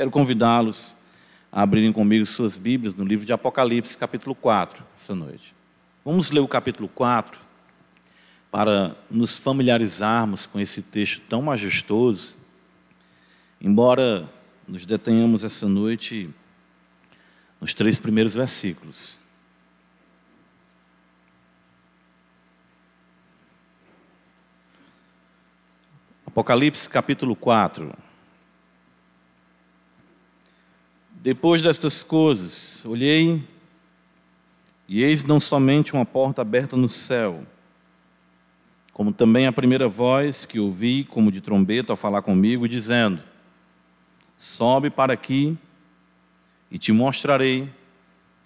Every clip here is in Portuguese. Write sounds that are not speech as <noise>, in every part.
Quero convidá-los a abrirem comigo suas Bíblias no livro de Apocalipse, capítulo 4, essa noite. Vamos ler o capítulo 4 para nos familiarizarmos com esse texto tão majestoso, embora nos detenhamos essa noite nos três primeiros versículos. Apocalipse capítulo 4. Depois destas coisas, olhei e eis não somente uma porta aberta no céu, como também a primeira voz que ouvi, como de trombeta, ao falar comigo, dizendo: Sobe para aqui e te mostrarei o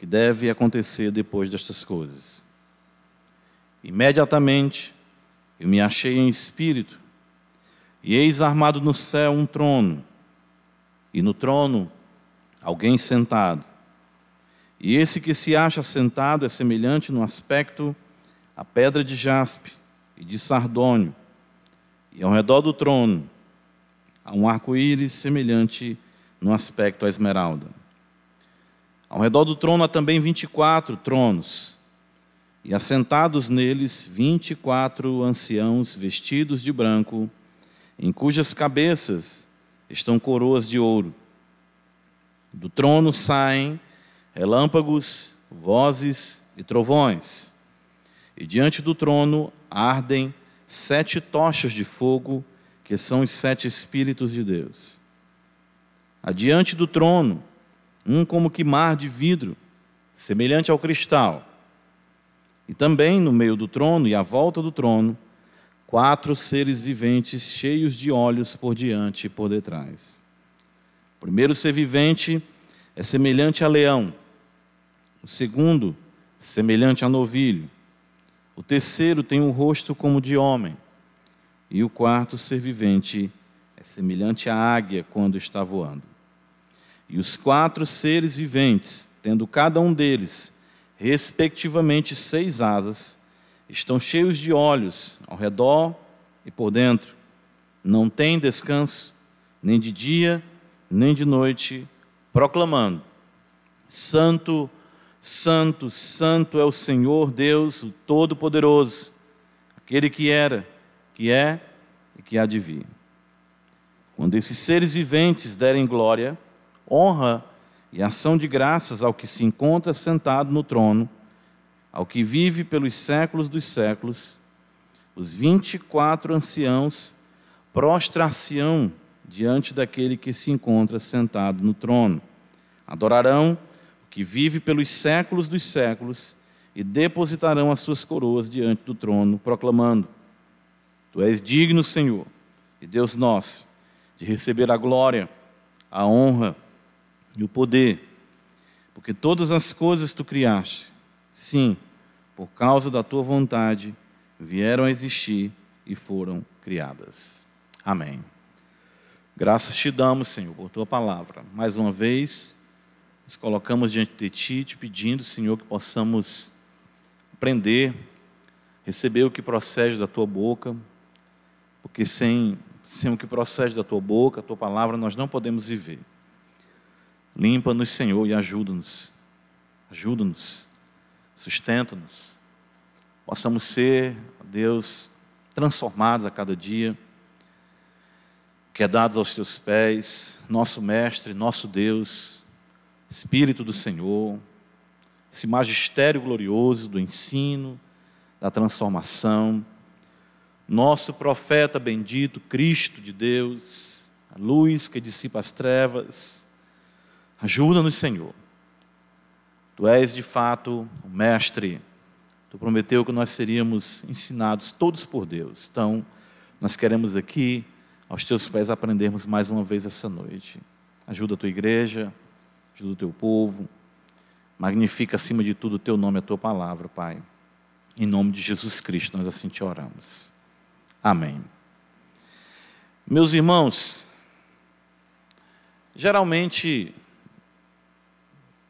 que deve acontecer depois destas coisas. Imediatamente eu me achei em espírito, e eis armado no céu um trono, e no trono alguém sentado. E esse que se acha sentado é semelhante no aspecto à pedra de jaspe e de sardônio, e ao redor do trono há um arco-íris semelhante no aspecto à esmeralda. Ao redor do trono há também vinte e quatro tronos, e assentados neles vinte e quatro anciãos vestidos de branco, em cujas cabeças estão coroas de ouro. Do trono saem relâmpagos, vozes e trovões. E diante do trono ardem sete tochas de fogo, que são os sete Espíritos de Deus. Adiante do trono, um como que mar de vidro, semelhante ao cristal. E também no meio do trono e à volta do trono, quatro seres viventes cheios de olhos por diante e por detrás. O primeiro ser vivente é semelhante a leão, o segundo, semelhante a novilho, o terceiro tem um rosto como de homem, e o quarto ser vivente é semelhante à águia quando está voando. E os quatro seres viventes, tendo cada um deles, respectivamente, seis asas, estão cheios de olhos ao redor e por dentro. Não têm descanso, nem de dia, nem de noite, proclamando: Santo, Santo, Santo é o Senhor Deus, o Todo-Poderoso, aquele que era, que é e que há de vir. Quando esses seres viventes derem glória, honra e ação de graças ao que se encontra sentado no trono, ao que vive pelos séculos dos séculos, os vinte e quatro anciãos prostrar-se-ão diante daquele que se encontra sentado no trono. Adorarão o que vive pelos séculos dos séculos e depositarão as suas coroas diante do trono, proclamando: Tu és digno, Senhor, e Deus nosso, de receber a glória, a honra e o poder, porque todas as coisas tu criaste Sim, por causa da tua vontade, vieram a existir e foram criadas. Amém. Graças te damos, Senhor, por tua palavra. Mais uma vez, nos colocamos diante de ti, te pedindo, Senhor, que possamos aprender, receber o que procede da tua boca, porque sem, sem o que procede da tua boca, a tua palavra, nós não podemos viver. Limpa-nos, Senhor, e ajuda-nos. Ajuda-nos sustenta-nos. Possamos ser, Deus, transformados a cada dia, quedados aos teus pés, nosso Mestre, nosso Deus, Espírito do Senhor, esse magistério glorioso do ensino, da transformação, nosso profeta bendito, Cristo de Deus, a luz que dissipa as trevas, ajuda-nos, Senhor Tu és de fato o mestre. Tu prometeu que nós seríamos ensinados todos por Deus. Então, nós queremos aqui, aos teus pés, aprendermos mais uma vez essa noite. Ajuda a tua igreja, ajuda o teu povo. Magnifica acima de tudo o teu nome, a tua palavra, Pai. Em nome de Jesus Cristo, nós assim te oramos. Amém. Meus irmãos, geralmente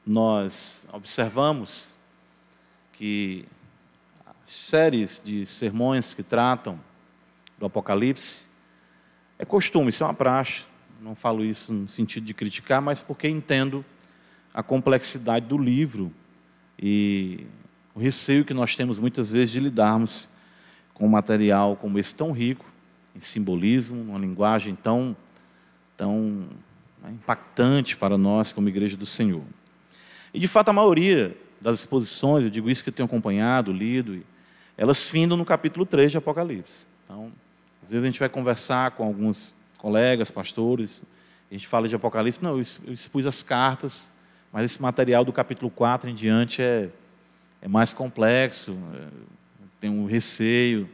nós observamos que séries de sermões que tratam do Apocalipse é costume, isso é uma praxe não falo isso no sentido de criticar, mas porque entendo a complexidade do livro e o receio que nós temos muitas vezes de lidarmos com um material como esse tão rico em simbolismo, uma linguagem tão, tão né, impactante para nós como Igreja do Senhor. E de fato a maioria das exposições, eu digo isso que eu tenho acompanhado, lido, elas findam no capítulo 3 de Apocalipse. Então, às vezes a gente vai conversar com alguns colegas, pastores, a gente fala de Apocalipse, não, eu expus as cartas, mas esse material do capítulo 4 em diante é, é mais complexo, é, tem um receio,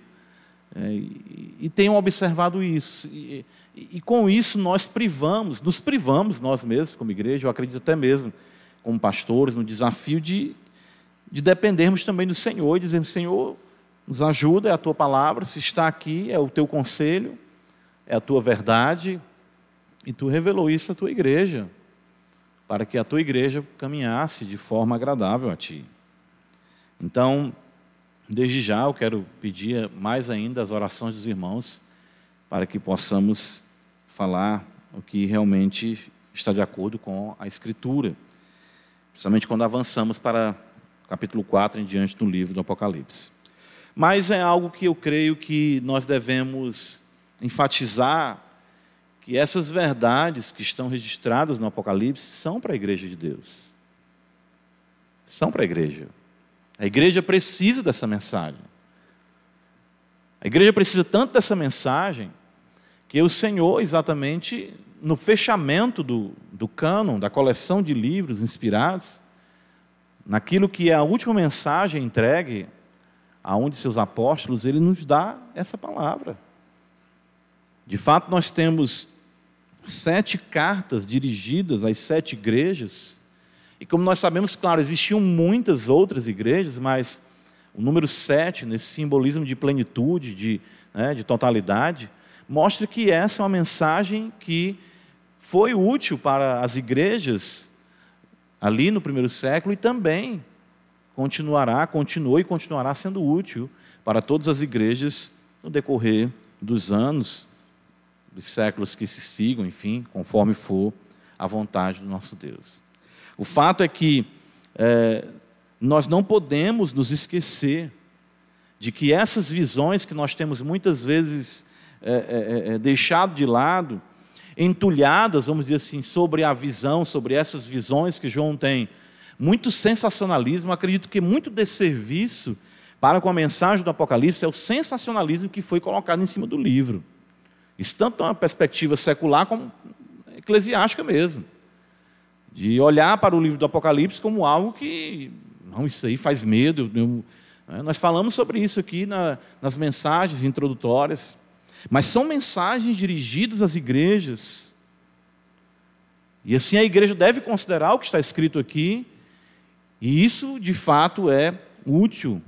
é, e, e tenho observado isso. E, e, e, com isso nós privamos, nos privamos nós mesmos, como igreja, eu acredito até mesmo como pastores, no desafio de, de dependermos também do Senhor e dizermos: Senhor, nos ajuda, é a tua palavra, se está aqui, é o teu conselho, é a tua verdade, e tu revelou isso à tua igreja, para que a tua igreja caminhasse de forma agradável a ti. Então, desde já eu quero pedir mais ainda as orações dos irmãos, para que possamos falar o que realmente está de acordo com a Escritura principalmente quando avançamos para capítulo 4 em diante do livro do Apocalipse. Mas é algo que eu creio que nós devemos enfatizar que essas verdades que estão registradas no Apocalipse são para a igreja de Deus. São para a igreja. A igreja precisa dessa mensagem. A igreja precisa tanto dessa mensagem que o Senhor, exatamente no fechamento do, do cânon, da coleção de livros inspirados, naquilo que é a última mensagem entregue a um de seus apóstolos, ele nos dá essa palavra. De fato, nós temos sete cartas dirigidas às sete igrejas, e como nós sabemos, claro, existiam muitas outras igrejas, mas o número sete, nesse simbolismo de plenitude, de, né, de totalidade, mostra que essa é uma mensagem que foi útil para as igrejas ali no primeiro século e também continuará, continuou e continuará sendo útil para todas as igrejas no decorrer dos anos, dos séculos que se sigam, enfim, conforme for a vontade do nosso Deus. O fato é que é, nós não podemos nos esquecer de que essas visões que nós temos muitas vezes é, é, é, deixado de lado, entulhadas, vamos dizer assim, sobre a visão, sobre essas visões que João tem. Muito sensacionalismo, acredito que muito desserviço para com a mensagem do Apocalipse é o sensacionalismo que foi colocado em cima do livro. Isso tanto uma perspectiva secular como eclesiástica mesmo. De olhar para o livro do Apocalipse como algo que, não, isso aí faz medo. Eu, né? nós falamos sobre isso aqui na, nas mensagens introdutórias. Mas são mensagens dirigidas às igrejas. E assim a igreja deve considerar o que está escrito aqui, e isso de fato é útil.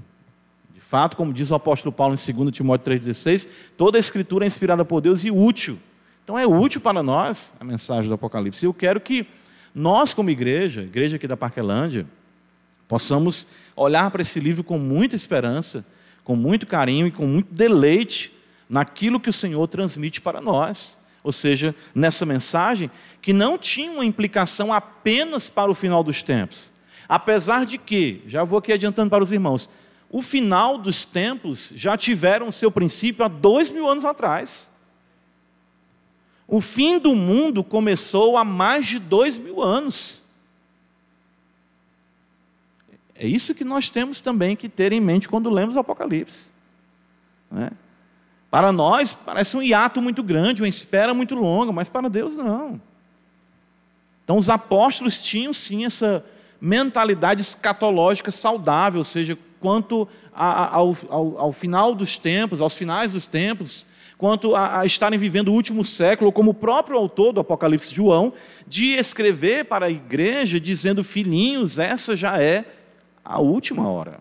De fato, como diz o apóstolo Paulo em 2 Timóteo 3,16, toda a escritura é inspirada por Deus e útil. Então é útil para nós a mensagem do Apocalipse. Eu quero que nós, como igreja, igreja aqui da Parquelândia, possamos olhar para esse livro com muita esperança, com muito carinho e com muito deleite naquilo que o Senhor transmite para nós. Ou seja, nessa mensagem que não tinha uma implicação apenas para o final dos tempos. Apesar de que, já vou aqui adiantando para os irmãos, o final dos tempos já tiveram seu princípio há dois mil anos atrás. O fim do mundo começou há mais de dois mil anos. É isso que nós temos também que ter em mente quando lemos o Apocalipse. Né? Para nós, parece um hiato muito grande, uma espera muito longa, mas para Deus não. Então, os apóstolos tinham sim essa mentalidade escatológica saudável, ou seja, quanto a, ao, ao, ao, final dos tempos, aos finais dos tempos, quanto a, a estarem vivendo o último século, como o próprio autor do Apocalipse João, de escrever para a igreja dizendo: filhinhos, essa já é a última hora.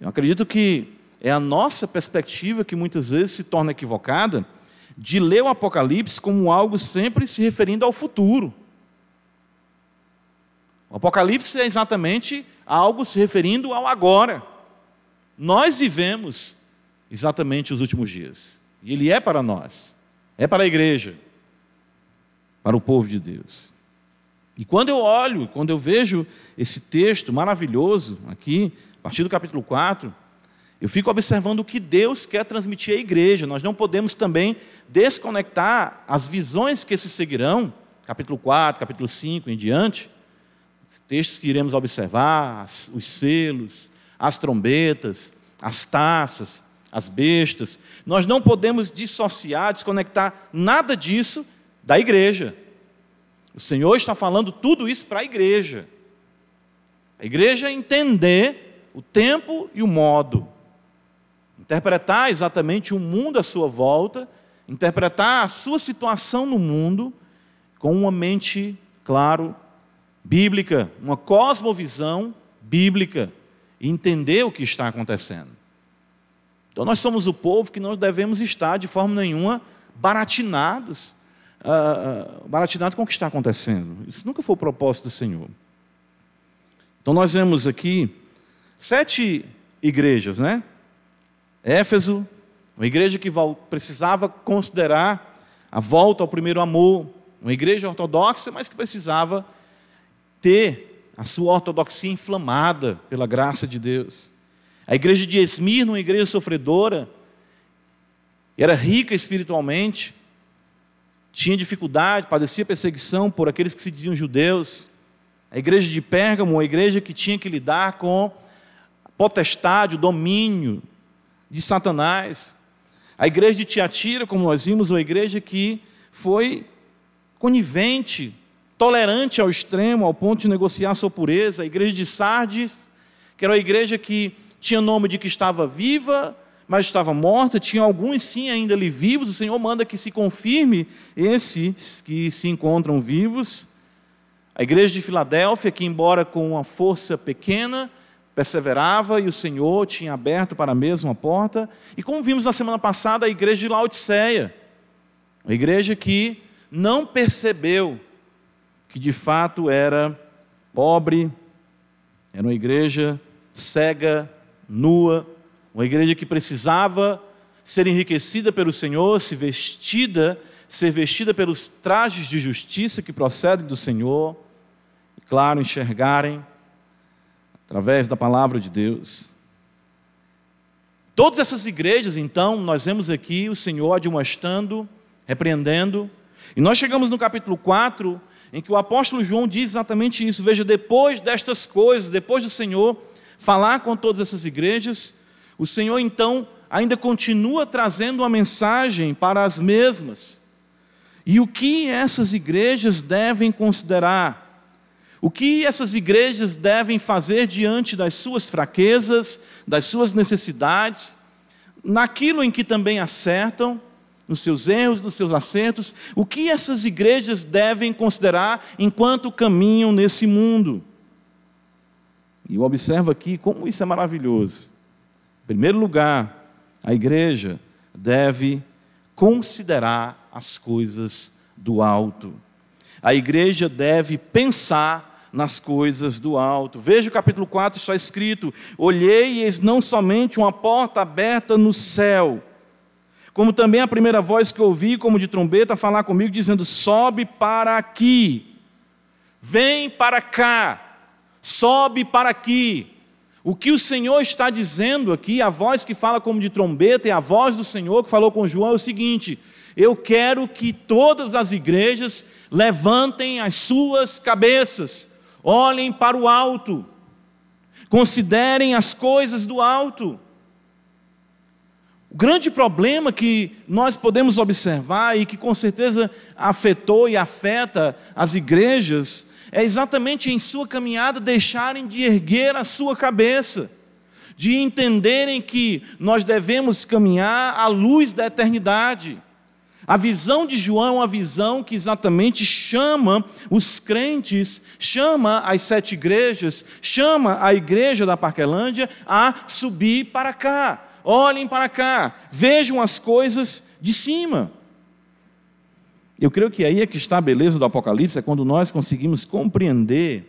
Eu acredito que é a nossa perspectiva que muitas vezes se torna equivocada de ler o Apocalipse como algo sempre se referindo ao futuro. O Apocalipse é exatamente algo se referindo ao agora. Nós vivemos exatamente os últimos dias. E ele é para nós. é para a igreja, para o povo de Deus. E quando eu olho, quando eu vejo esse texto maravilhoso aqui, a partir do capítulo 4, eu fico observando o que Deus quer transmitir à igreja. Nós não podemos também desconectar as visões que se seguirão, capítulo 4, capítulo 5 em diante, textos que iremos observar, os selos, as trombetas, as taças, as bestas. Nós não podemos dissociar, desconectar nada disso da igreja. O Senhor está falando tudo isso para a igreja. A igreja entender o tempo e o modo interpretar exatamente o mundo à sua volta, interpretar a sua situação no mundo com uma mente, claro, bíblica, uma cosmovisão bíblica, e entender o que está acontecendo. Então nós somos o povo que não devemos estar de forma nenhuma baratinados, uh, baratinados com o que está acontecendo. Isso nunca foi o propósito do Senhor. Então nós vemos aqui sete igrejas, né? Éfeso, uma igreja que precisava considerar a volta ao primeiro amor, uma igreja ortodoxa, mas que precisava ter a sua ortodoxia inflamada pela graça de Deus. A igreja de Esmirna, uma igreja sofredora, era rica espiritualmente, tinha dificuldade, padecia perseguição por aqueles que se diziam judeus. A igreja de Pérgamo, uma igreja que tinha que lidar com a potestade, o domínio de Satanás. A igreja de Tiatira, como nós vimos, uma igreja que foi conivente, tolerante ao extremo, ao ponto de negociar sua pureza. A igreja de Sardes, que era uma igreja que tinha nome de que estava viva, mas estava morta, tinha alguns sim ainda ali vivos. O Senhor manda que se confirme esses que se encontram vivos. A igreja de Filadélfia, que embora com uma força pequena, perseverava e o Senhor tinha aberto para a mesma porta. E como vimos na semana passada, a igreja de Laodiceia, a igreja que não percebeu que de fato era pobre, era uma igreja cega, nua, uma igreja que precisava ser enriquecida pelo Senhor, se vestida, ser vestida pelos trajes de justiça que procedem do Senhor, e claro, enxergarem através da palavra de Deus. Todas essas igrejas, então, nós vemos aqui o Senhor admoestando, repreendendo, e nós chegamos no capítulo 4, em que o apóstolo João diz exatamente isso. Veja, depois destas coisas, depois do Senhor falar com todas essas igrejas, o Senhor então ainda continua trazendo uma mensagem para as mesmas. E o que essas igrejas devem considerar? O que essas igrejas devem fazer diante das suas fraquezas, das suas necessidades, naquilo em que também acertam, nos seus erros, nos seus acertos, o que essas igrejas devem considerar enquanto caminham nesse mundo? E eu observo aqui como isso é maravilhoso. Em primeiro lugar, a igreja deve considerar as coisas do alto. A igreja deve pensar nas coisas do alto. Veja o capítulo 4, está escrito: Olhei eis não somente uma porta aberta no céu, como também a primeira voz que ouvi, como de trombeta, falar comigo, dizendo: Sobe para aqui, vem para cá, sobe para aqui. O que o Senhor está dizendo aqui, a voz que fala como de trombeta e a voz do Senhor que falou com João é o seguinte: eu quero que todas as igrejas levantem as suas cabeças olhem para o alto, considerem as coisas do alto. O grande problema que nós podemos observar e que com certeza afetou e afeta as igrejas é exatamente em sua caminhada deixarem de erguer a sua cabeça, de entenderem que nós devemos caminhar à luz da eternidade. A visão de João é uma visão que exatamente chama os crentes, chama as sete igrejas, chama a igreja da Parquelândia a subir para cá. Olhem para cá, vejam as coisas de cima. Eu creio que aí é que está a beleza do Apocalipse, é quando nós conseguimos compreender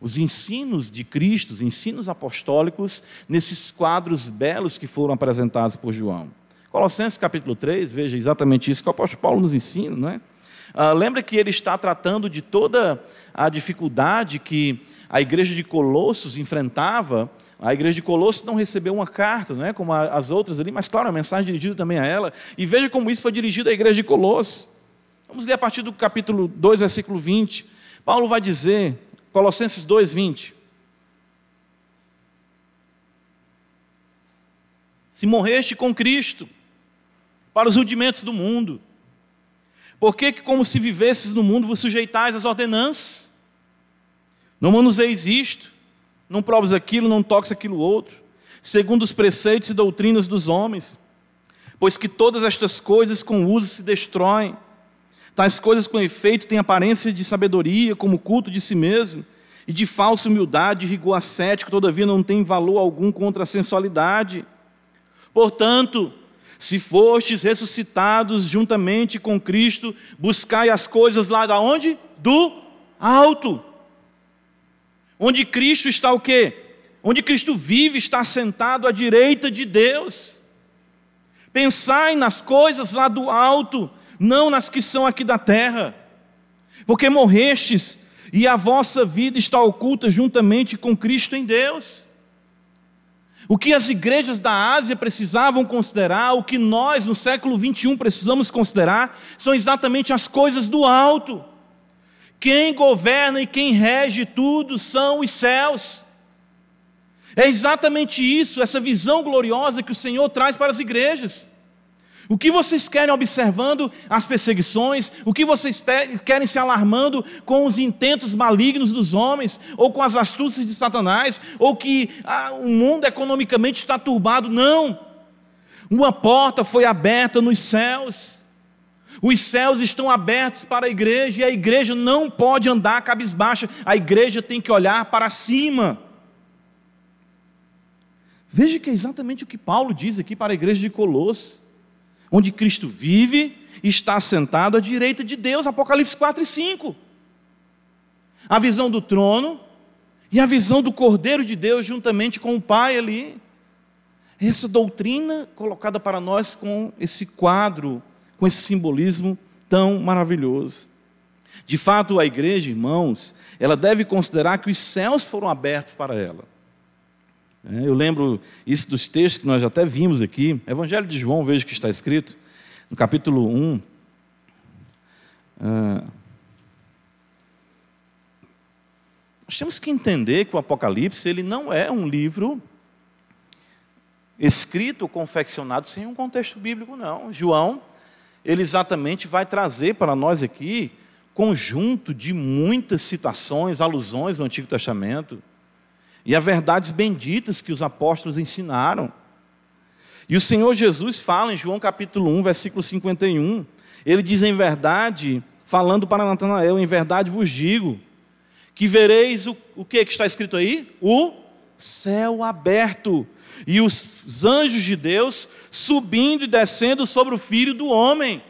os ensinos de Cristo, os ensinos apostólicos, nesses quadros belos que foram apresentados por João. Colossenses capítulo 3, veja exatamente isso que o apóstolo Paulo nos ensina, não é? Ah, lembra que ele está tratando de toda a dificuldade que a igreja de Colossos enfrentava. A igreja de Colossos não recebeu uma carta, não é? como as outras ali, mas claro, a mensagem dirigida também a ela. E veja como isso foi dirigido à igreja de Colossos. Vamos ler a partir do capítulo 2, versículo 20. Paulo vai dizer, Colossenses 2, 20. Se morreste com Cristo para os rudimentos do mundo, por que, como se vivesses no mundo, vos sujeitais às ordenanças? Não manuseis isto, não proves aquilo, não toques aquilo outro, segundo os preceitos e doutrinas dos homens, pois que todas estas coisas com uso se destroem. Tais coisas com efeito têm aparência de sabedoria, como culto de si mesmo, e de falsa humildade, rigor ascético, todavia não tem valor algum contra a sensualidade. Portanto, se fostes ressuscitados juntamente com Cristo, buscai as coisas lá da onde? Do alto. Onde Cristo está o quê? Onde Cristo vive, está sentado à direita de Deus. Pensai nas coisas lá do alto, não nas que são aqui da terra. Porque morrestes e a vossa vida está oculta juntamente com Cristo em Deus. O que as igrejas da Ásia precisavam considerar, o que nós no século 21 precisamos considerar, são exatamente as coisas do alto. Quem governa e quem rege tudo são os céus. É exatamente isso, essa visão gloriosa que o Senhor traz para as igrejas. O que vocês querem observando as perseguições? O que vocês querem se alarmando com os intentos malignos dos homens? Ou com as astúcias de Satanás? Ou que ah, o mundo economicamente está turbado? Não! Uma porta foi aberta nos céus. Os céus estão abertos para a igreja e a igreja não pode andar cabisbaixa. A igreja tem que olhar para cima. Veja que é exatamente o que Paulo diz aqui para a igreja de Colossos onde Cristo vive e está sentado à direita de Deus, Apocalipse 4 e 5. A visão do trono e a visão do Cordeiro de Deus juntamente com o Pai ali. Essa doutrina colocada para nós com esse quadro, com esse simbolismo tão maravilhoso. De fato, a igreja, irmãos, ela deve considerar que os céus foram abertos para ela. É, eu lembro isso dos textos que nós até vimos aqui. Evangelho de João, veja que está escrito, no capítulo 1. Ah, nós temos que entender que o Apocalipse ele não é um livro escrito, confeccionado sem um contexto bíblico, não. João, ele exatamente vai trazer para nós aqui conjunto de muitas citações, alusões do Antigo Testamento e a verdades benditas que os apóstolos ensinaram. E o Senhor Jesus fala em João capítulo 1, versículo 51, ele diz em verdade, falando para Natanael, em verdade vos digo, que vereis o, o que está escrito aí? O céu aberto e os anjos de Deus subindo e descendo sobre o filho do homem.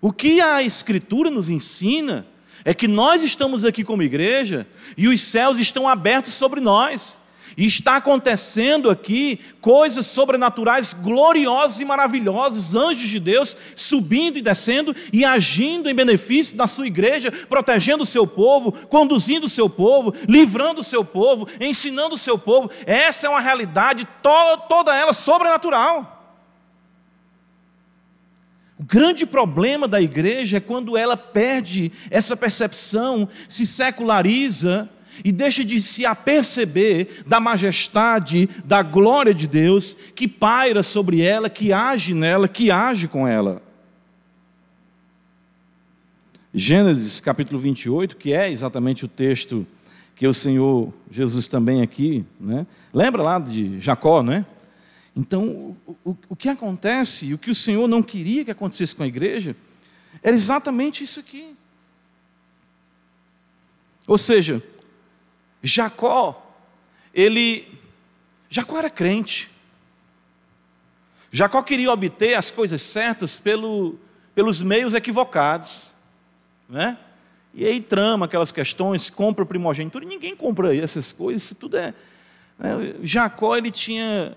O que a Escritura nos ensina é que nós estamos aqui como igreja e os céus estão abertos sobre nós. E está acontecendo aqui coisas sobrenaturais gloriosas e maravilhosas, anjos de Deus subindo e descendo e agindo em benefício da sua igreja, protegendo o seu povo, conduzindo o seu povo, livrando o seu povo, ensinando o seu povo. Essa é uma realidade to toda ela sobrenatural. O grande problema da igreja é quando ela perde essa percepção, se seculariza e deixa de se aperceber da majestade, da glória de Deus que paira sobre ela, que age nela, que age com ela. Gênesis capítulo 28, que é exatamente o texto que o Senhor Jesus também aqui, né? Lembra lá de Jacó, né? Então, o, o, o que acontece, o que o Senhor não queria que acontecesse com a igreja, era exatamente isso aqui. Ou seja, Jacó, ele. Jacó era crente. Jacó queria obter as coisas certas pelo, pelos meios equivocados. Né? E aí trama aquelas questões, compra primogenitura, ninguém compra essas coisas, tudo é. Né? Jacó ele tinha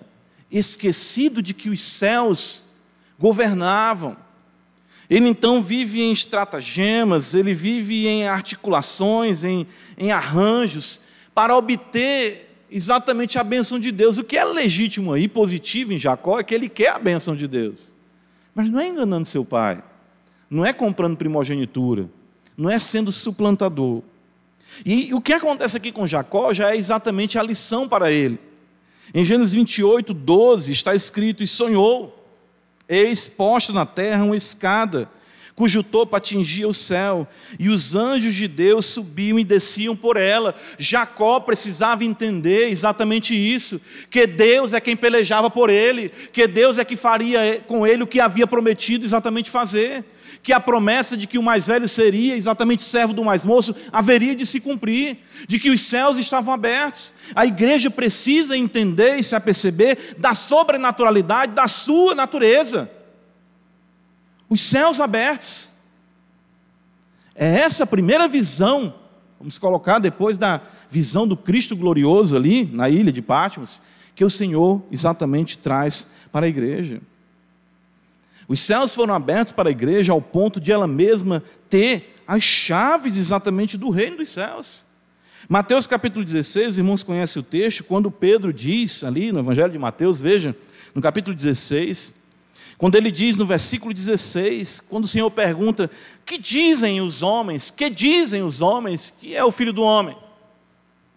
esquecido de que os céus governavam. Ele então vive em estratagemas, ele vive em articulações, em, em arranjos, para obter exatamente a benção de Deus. O que é legítimo aí, positivo em Jacó, é que ele quer a benção de Deus. Mas não é enganando seu pai, não é comprando primogenitura, não é sendo suplantador. E o que acontece aqui com Jacó já é exatamente a lição para ele. Em Gênesis 28, 12, está escrito: E sonhou, eis posto na terra uma escada cujo topo atingia o céu, e os anjos de Deus subiam e desciam por ela. Jacó precisava entender exatamente isso: que Deus é quem pelejava por ele, que Deus é que faria com ele o que havia prometido exatamente fazer, que a promessa de que o mais velho seria exatamente servo do mais moço haveria de se cumprir, de que os céus estavam abertos. A igreja precisa entender e se aperceber da sobrenaturalidade da sua natureza os céus abertos. É essa a primeira visão, vamos colocar depois da visão do Cristo glorioso ali na ilha de Patmos, que o Senhor exatamente traz para a igreja. Os céus foram abertos para a igreja ao ponto de ela mesma ter as chaves exatamente do reino dos céus. Mateus capítulo 16, os irmãos conhecem o texto, quando Pedro diz ali no Evangelho de Mateus, veja, no capítulo 16, quando ele diz no versículo 16, quando o Senhor pergunta: Que dizem os homens? Que dizem os homens que é o filho do homem?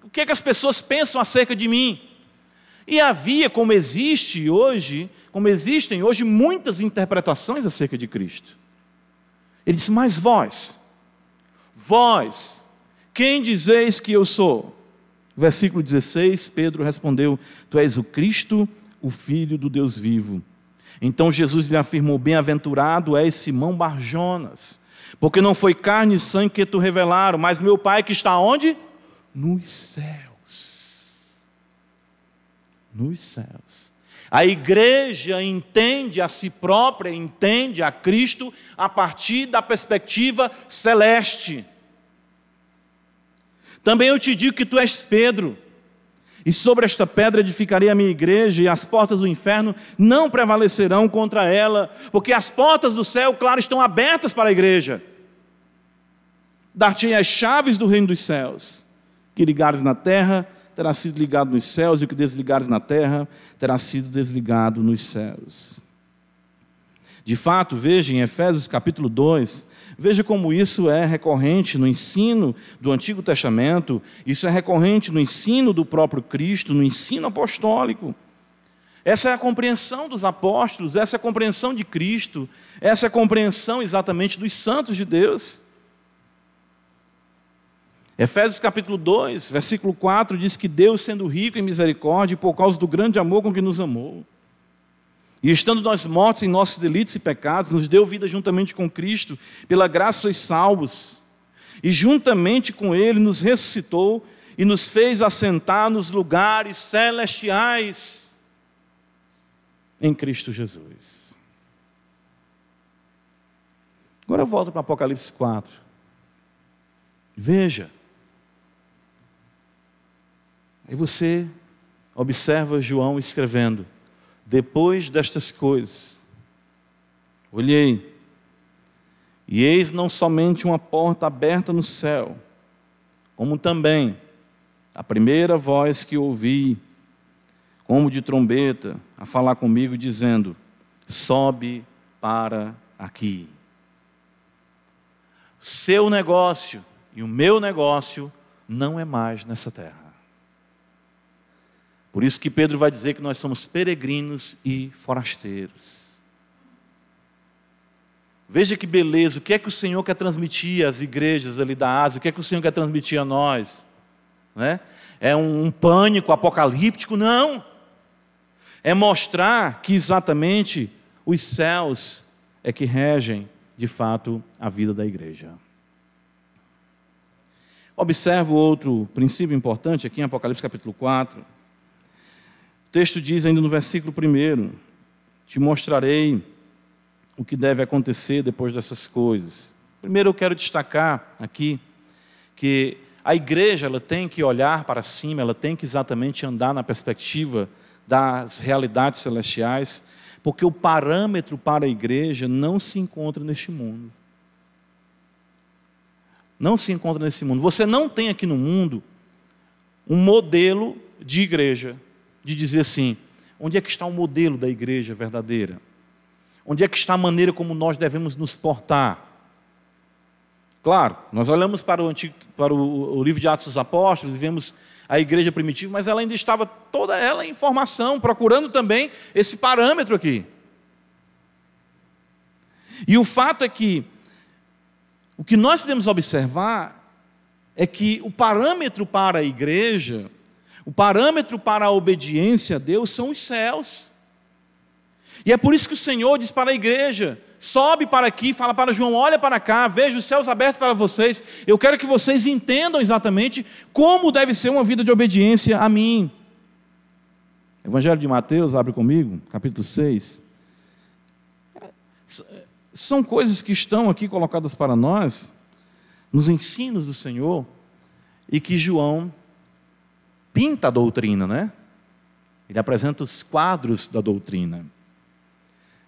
O que, é que as pessoas pensam acerca de mim? E havia, como existe hoje, como existem hoje muitas interpretações acerca de Cristo. Ele disse: Mas vós, vós, quem dizeis que eu sou? Versículo 16, Pedro respondeu: Tu és o Cristo, o Filho do Deus vivo. Então Jesus lhe afirmou: Bem-aventurado és Simão Barjonas, porque não foi carne e sangue que tu revelaram, mas meu Pai que está onde? Nos céus. Nos céus. A igreja entende a si própria, entende a Cristo a partir da perspectiva celeste. Também eu te digo que tu és Pedro, e sobre esta pedra edificarei a minha igreja, e as portas do inferno não prevalecerão contra ela, porque as portas do céu, claro, estão abertas para a igreja. Dar-te as chaves do reino dos céus, que ligares na terra, terá sido ligado nos céus, e o que desligares na terra, terá sido desligado nos céus. De fato, veja em Efésios capítulo 2, Veja como isso é recorrente no ensino do Antigo Testamento, isso é recorrente no ensino do próprio Cristo, no ensino apostólico. Essa é a compreensão dos apóstolos, essa é a compreensão de Cristo, essa é a compreensão exatamente dos santos de Deus. Efésios capítulo 2, versículo 4 diz que Deus, sendo rico em misericórdia, por causa do grande amor com que nos amou, e estando nós mortos em nossos delitos e pecados, nos deu vida juntamente com Cristo, pela graça sois salvos. E juntamente com Ele nos ressuscitou e nos fez assentar nos lugares celestiais em Cristo Jesus. Agora eu volto para Apocalipse 4. Veja. Aí você observa João escrevendo. Depois destas coisas, olhei, e eis não somente uma porta aberta no céu, como também a primeira voz que ouvi, como de trombeta, a falar comigo, dizendo: sobe para aqui. Seu negócio e o meu negócio não é mais nessa terra. Por isso que Pedro vai dizer que nós somos peregrinos e forasteiros. Veja que beleza, o que é que o Senhor quer transmitir às igrejas ali da Ásia, o que é que o Senhor quer transmitir a nós? Né? É um, um pânico apocalíptico? Não. É mostrar que exatamente os céus é que regem, de fato, a vida da igreja. Observa outro princípio importante aqui em Apocalipse capítulo 4 texto diz ainda no versículo 1: Te mostrarei o que deve acontecer depois dessas coisas. Primeiro eu quero destacar aqui que a igreja ela tem que olhar para cima, ela tem que exatamente andar na perspectiva das realidades celestiais, porque o parâmetro para a igreja não se encontra neste mundo. Não se encontra nesse mundo. Você não tem aqui no mundo um modelo de igreja, de dizer assim: onde é que está o modelo da igreja verdadeira? Onde é que está a maneira como nós devemos nos portar? Claro, nós olhamos para o, antigo, para o, o livro de Atos dos Apóstolos e vemos a igreja primitiva, mas ela ainda estava toda ela em formação, procurando também esse parâmetro aqui. E o fato é que o que nós podemos observar é que o parâmetro para a igreja, o parâmetro para a obediência a Deus são os céus. E é por isso que o Senhor diz para a igreja: sobe para aqui, fala para João, olha para cá, veja os céus abertos para vocês. Eu quero que vocês entendam exatamente como deve ser uma vida de obediência a mim. Evangelho de Mateus, abre comigo, capítulo 6. São coisas que estão aqui colocadas para nós, nos ensinos do Senhor, e que João pinta a doutrina, né? Ele apresenta os quadros da doutrina.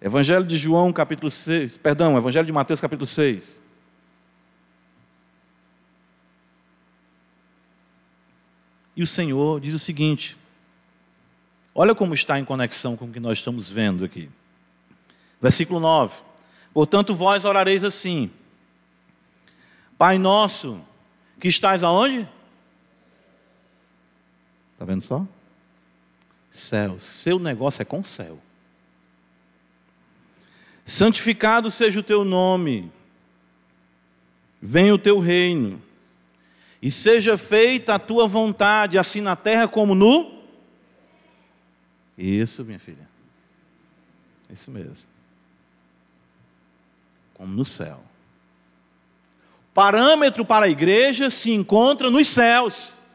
Evangelho de João, capítulo 6, perdão, Evangelho de Mateus, capítulo 6. E o Senhor diz o seguinte: olha como está em conexão com o que nós estamos vendo aqui. Versículo 9: Portanto, vós orareis assim: Pai nosso, que estás aonde? Está vendo só? Céu. Seu negócio é com o céu. Santificado seja o teu nome, venha o teu reino, e seja feita a tua vontade, assim na terra como no. Isso, minha filha. Isso mesmo. Como no céu. Parâmetro para a igreja se encontra nos céus.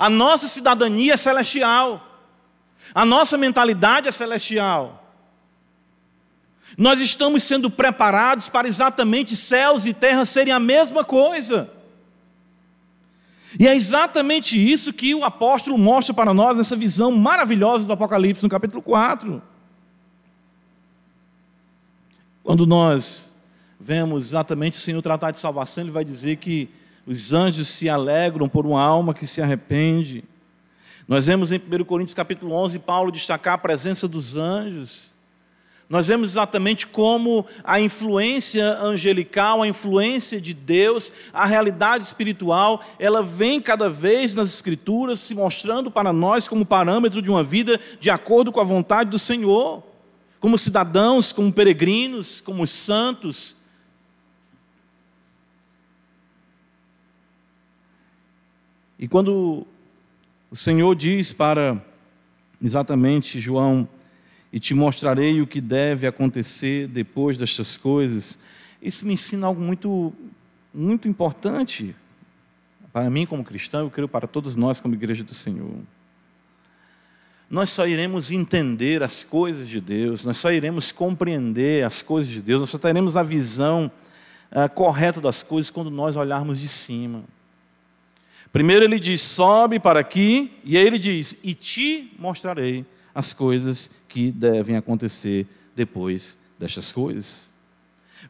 A nossa cidadania é celestial. A nossa mentalidade é celestial. Nós estamos sendo preparados para exatamente céus e terra serem a mesma coisa. E é exatamente isso que o apóstolo mostra para nós nessa visão maravilhosa do Apocalipse, no capítulo 4. Quando nós vemos exatamente o Senhor tratar de salvação, ele vai dizer que os anjos se alegram por uma alma que se arrepende. Nós vemos em 1 Coríntios capítulo 11 Paulo destacar a presença dos anjos. Nós vemos exatamente como a influência angelical, a influência de Deus, a realidade espiritual, ela vem cada vez nas Escrituras se mostrando para nós como parâmetro de uma vida de acordo com a vontade do Senhor, como cidadãos, como peregrinos, como santos. E quando o Senhor diz para exatamente João e te mostrarei o que deve acontecer depois destas coisas. Isso me ensina algo muito, muito importante para mim como cristão, eu creio para todos nós como igreja do Senhor. Nós só iremos entender as coisas de Deus, nós só iremos compreender as coisas de Deus, nós só teremos a visão uh, correta das coisas quando nós olharmos de cima. Primeiro ele diz: sobe para aqui, e aí ele diz: e te mostrarei as coisas que devem acontecer depois destas coisas.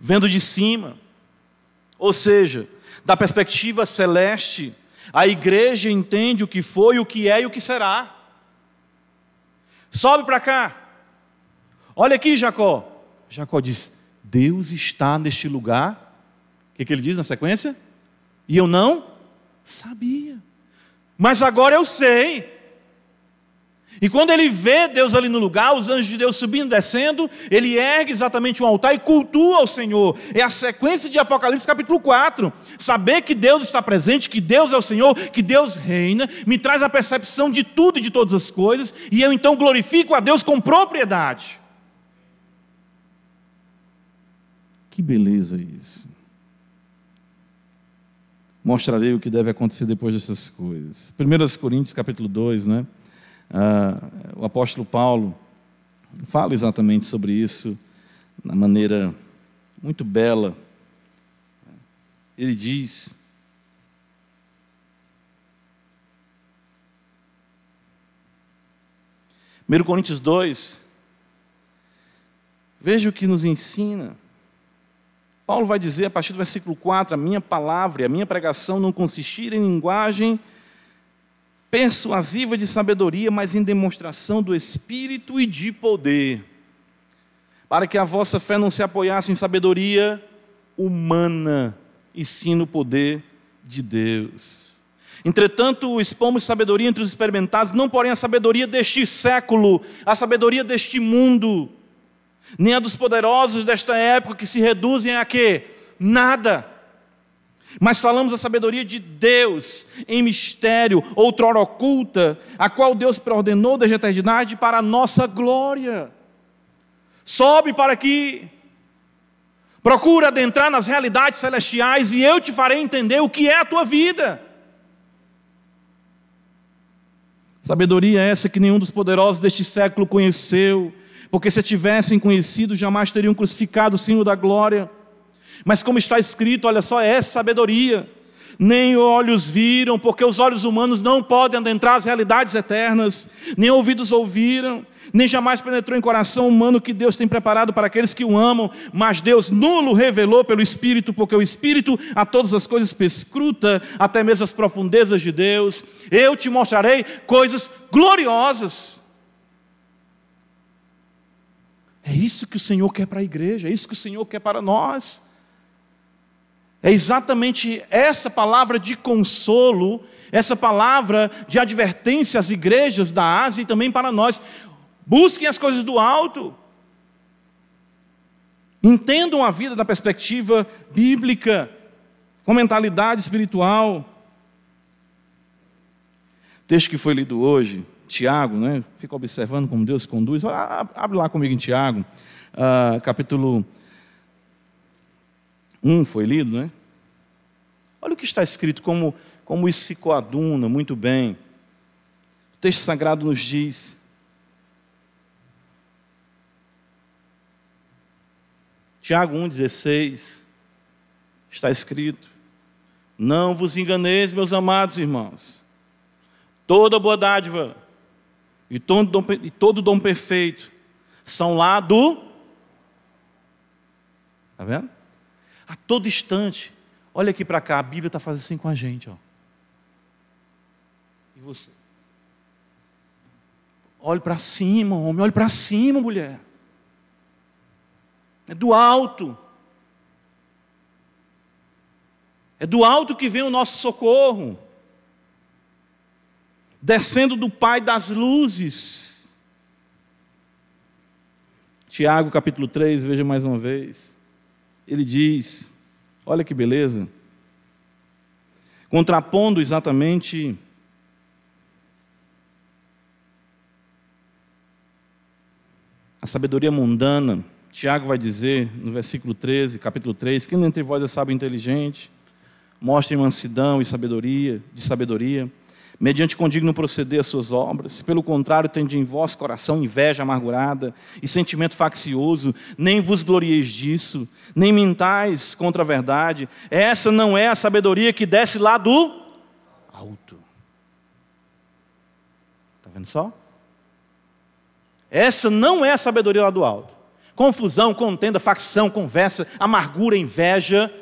Vendo de cima, ou seja, da perspectiva celeste, a igreja entende o que foi, o que é e o que será. Sobe para cá. Olha aqui, Jacó. Jacó diz: Deus está neste lugar. O que, que ele diz na sequência? E eu não sabia. Mas agora eu sei. E quando ele vê Deus ali no lugar, os anjos de Deus subindo e descendo, ele ergue exatamente um altar e cultua ao Senhor. É a sequência de Apocalipse capítulo 4. Saber que Deus está presente, que Deus é o Senhor, que Deus reina, me traz a percepção de tudo e de todas as coisas, e eu então glorifico a Deus com propriedade. Que beleza isso. Mostrarei o que deve acontecer depois dessas coisas. 1 Coríntios capítulo 2, né? Ah, o apóstolo Paulo fala exatamente sobre isso, na maneira muito bela. Ele diz: 1 Coríntios 2, veja o que nos ensina. Paulo vai dizer a partir do versículo 4: A minha palavra e a minha pregação não consistiram em linguagem persuasiva de sabedoria, mas em demonstração do Espírito e de poder, para que a vossa fé não se apoiasse em sabedoria humana, e sim no poder de Deus. Entretanto, expomos sabedoria entre os experimentados, não porém a sabedoria deste século, a sabedoria deste mundo, nem a dos poderosos desta época que se reduzem a quê? Nada. Mas falamos a sabedoria de Deus em mistério, outrora oculta, a qual Deus preordenou desde a eternidade para a nossa glória. Sobe para aqui, procura adentrar nas realidades celestiais e eu te farei entender o que é a tua vida. Sabedoria essa que nenhum dos poderosos deste século conheceu, porque se tivessem conhecido, jamais teriam crucificado o Senhor da glória. Mas como está escrito, olha só, é sabedoria. Nem olhos viram, porque os olhos humanos não podem adentrar as realidades eternas, nem ouvidos ouviram, nem jamais penetrou em coração humano que Deus tem preparado para aqueles que o amam, mas Deus nulo revelou pelo Espírito, porque o Espírito a todas as coisas pescruta, até mesmo as profundezas de Deus. Eu te mostrarei coisas gloriosas. É isso que o Senhor quer para a igreja, é isso que o Senhor quer para nós. É exatamente essa palavra de consolo, essa palavra de advertência às igrejas da Ásia e também para nós. Busquem as coisas do alto. Entendam a vida da perspectiva bíblica, com mentalidade espiritual. O texto que foi lido hoje, Tiago, né? Fica observando como Deus conduz. Abre lá comigo em Tiago, uh, capítulo 1 foi lido, né? Olha o que está escrito, como, como isso se coaduna muito bem. O texto sagrado nos diz: Tiago 1,16, está escrito: Não vos enganeis, meus amados irmãos, toda boa dádiva e todo dom, e todo dom perfeito são lá do. Está vendo? A todo instante, olha aqui para cá, a Bíblia está fazendo assim com a gente. Ó. E você? Olhe para cima, homem, olhe para cima, mulher é do alto. É do alto que vem o nosso socorro, descendo do Pai das luzes. Tiago capítulo 3, veja mais uma vez. Ele diz: olha que beleza, contrapondo exatamente a sabedoria mundana Tiago vai dizer no versículo 13, capítulo 3, quem entre vós é sábio e inteligente, mostre mansidão e sabedoria, de sabedoria, mediante condigno proceder as suas obras. Se pelo contrário tende em vós coração inveja amargurada e sentimento faccioso, nem vos glorieis disso, nem mintais contra a verdade. Essa não é a sabedoria que desce lá do alto. Está vendo só? Essa não é a sabedoria lá do alto confusão, contenda, facção, conversa, amargura, inveja.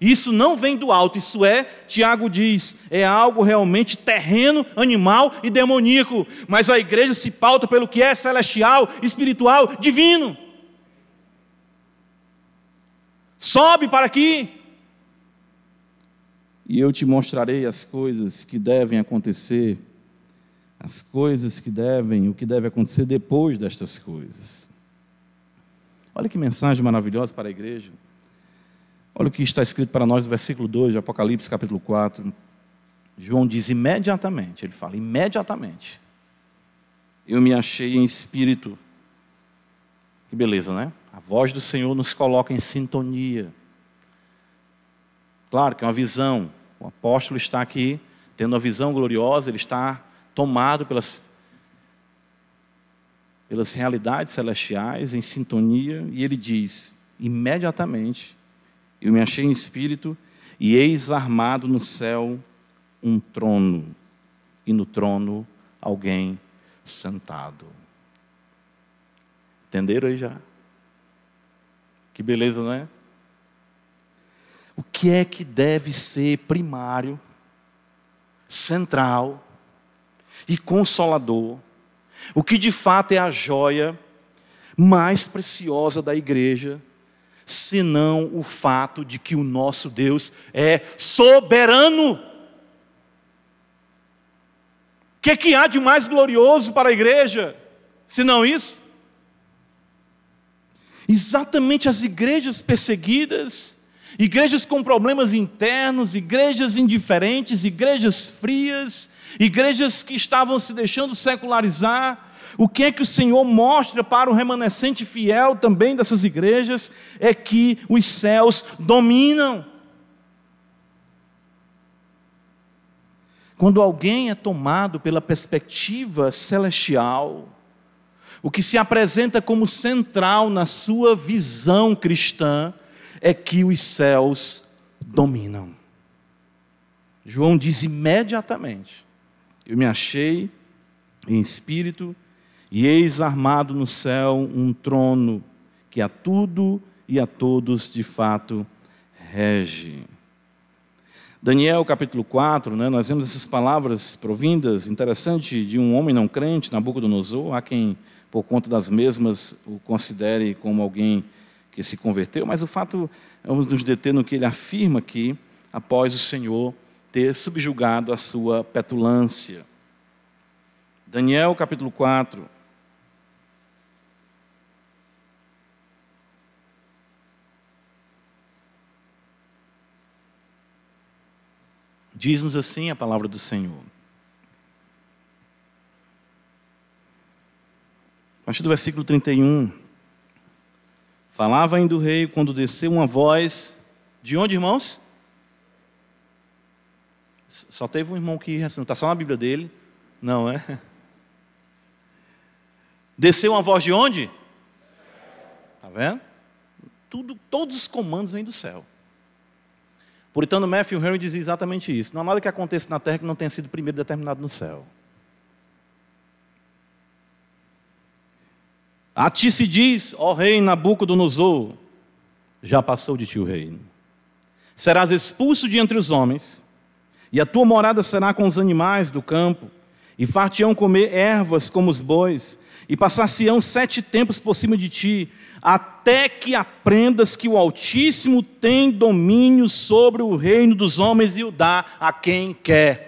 Isso não vem do alto, isso é, Tiago diz, é algo realmente terreno, animal e demoníaco. Mas a igreja se pauta pelo que é celestial, espiritual, divino. Sobe para aqui. E eu te mostrarei as coisas que devem acontecer, as coisas que devem, o que deve acontecer depois destas coisas. Olha que mensagem maravilhosa para a igreja. Olha o que está escrito para nós no versículo 2 de Apocalipse, capítulo 4. João diz imediatamente, ele fala, imediatamente. Eu me achei em espírito. Que beleza, né? A voz do Senhor nos coloca em sintonia. Claro que é uma visão. O apóstolo está aqui tendo uma visão gloriosa, ele está tomado pelas pelas realidades celestiais, em sintonia, e ele diz: imediatamente eu me achei em espírito, e eis armado no céu um trono, e no trono alguém sentado. Entenderam aí já? Que beleza, não é? O que é que deve ser primário, central e consolador? O que de fato é a joia mais preciosa da igreja, senão o fato de que o nosso Deus é soberano? O que, é que há de mais glorioso para a igreja, senão isso? Exatamente as igrejas perseguidas, igrejas com problemas internos, igrejas indiferentes, igrejas frias, igrejas que estavam se deixando secularizar. O que é que o Senhor mostra para o remanescente fiel também dessas igrejas é que os céus dominam. Quando alguém é tomado pela perspectiva celestial, o que se apresenta como central na sua visão cristã é que os céus dominam. João diz imediatamente: Eu me achei em espírito, e eis armado no céu um trono que a tudo e a todos de fato rege. Daniel capítulo 4, né, nós vemos essas palavras provindas, interessante, de um homem não crente, Nabucodonosor, a quem por conta das mesmas, o considere como alguém que se converteu, mas o fato, vamos nos deter no que ele afirma aqui, após o Senhor ter subjugado a sua petulância. Daniel capítulo 4. Diz-nos assim a palavra do Senhor. A partir do versículo 31. Falava ainda o rei quando desceu uma voz. De onde, irmãos? Só teve um irmão que não está só na Bíblia dele. Não, é? <laughs> Desceu uma voz de onde? Está vendo? Tudo, todos os comandos vêm do céu. Puritano Matthew Henry dizia exatamente isso. Não há nada que aconteça na terra que não tenha sido primeiro determinado no céu. A ti se diz, ó rei Nabucodonosor, já passou de ti o reino. Serás expulso de entre os homens, e a tua morada será com os animais do campo, e far-te-ão comer ervas como os bois, e passar-se-ão sete tempos por cima de ti, até que aprendas que o Altíssimo tem domínio sobre o reino dos homens e o dá a quem quer.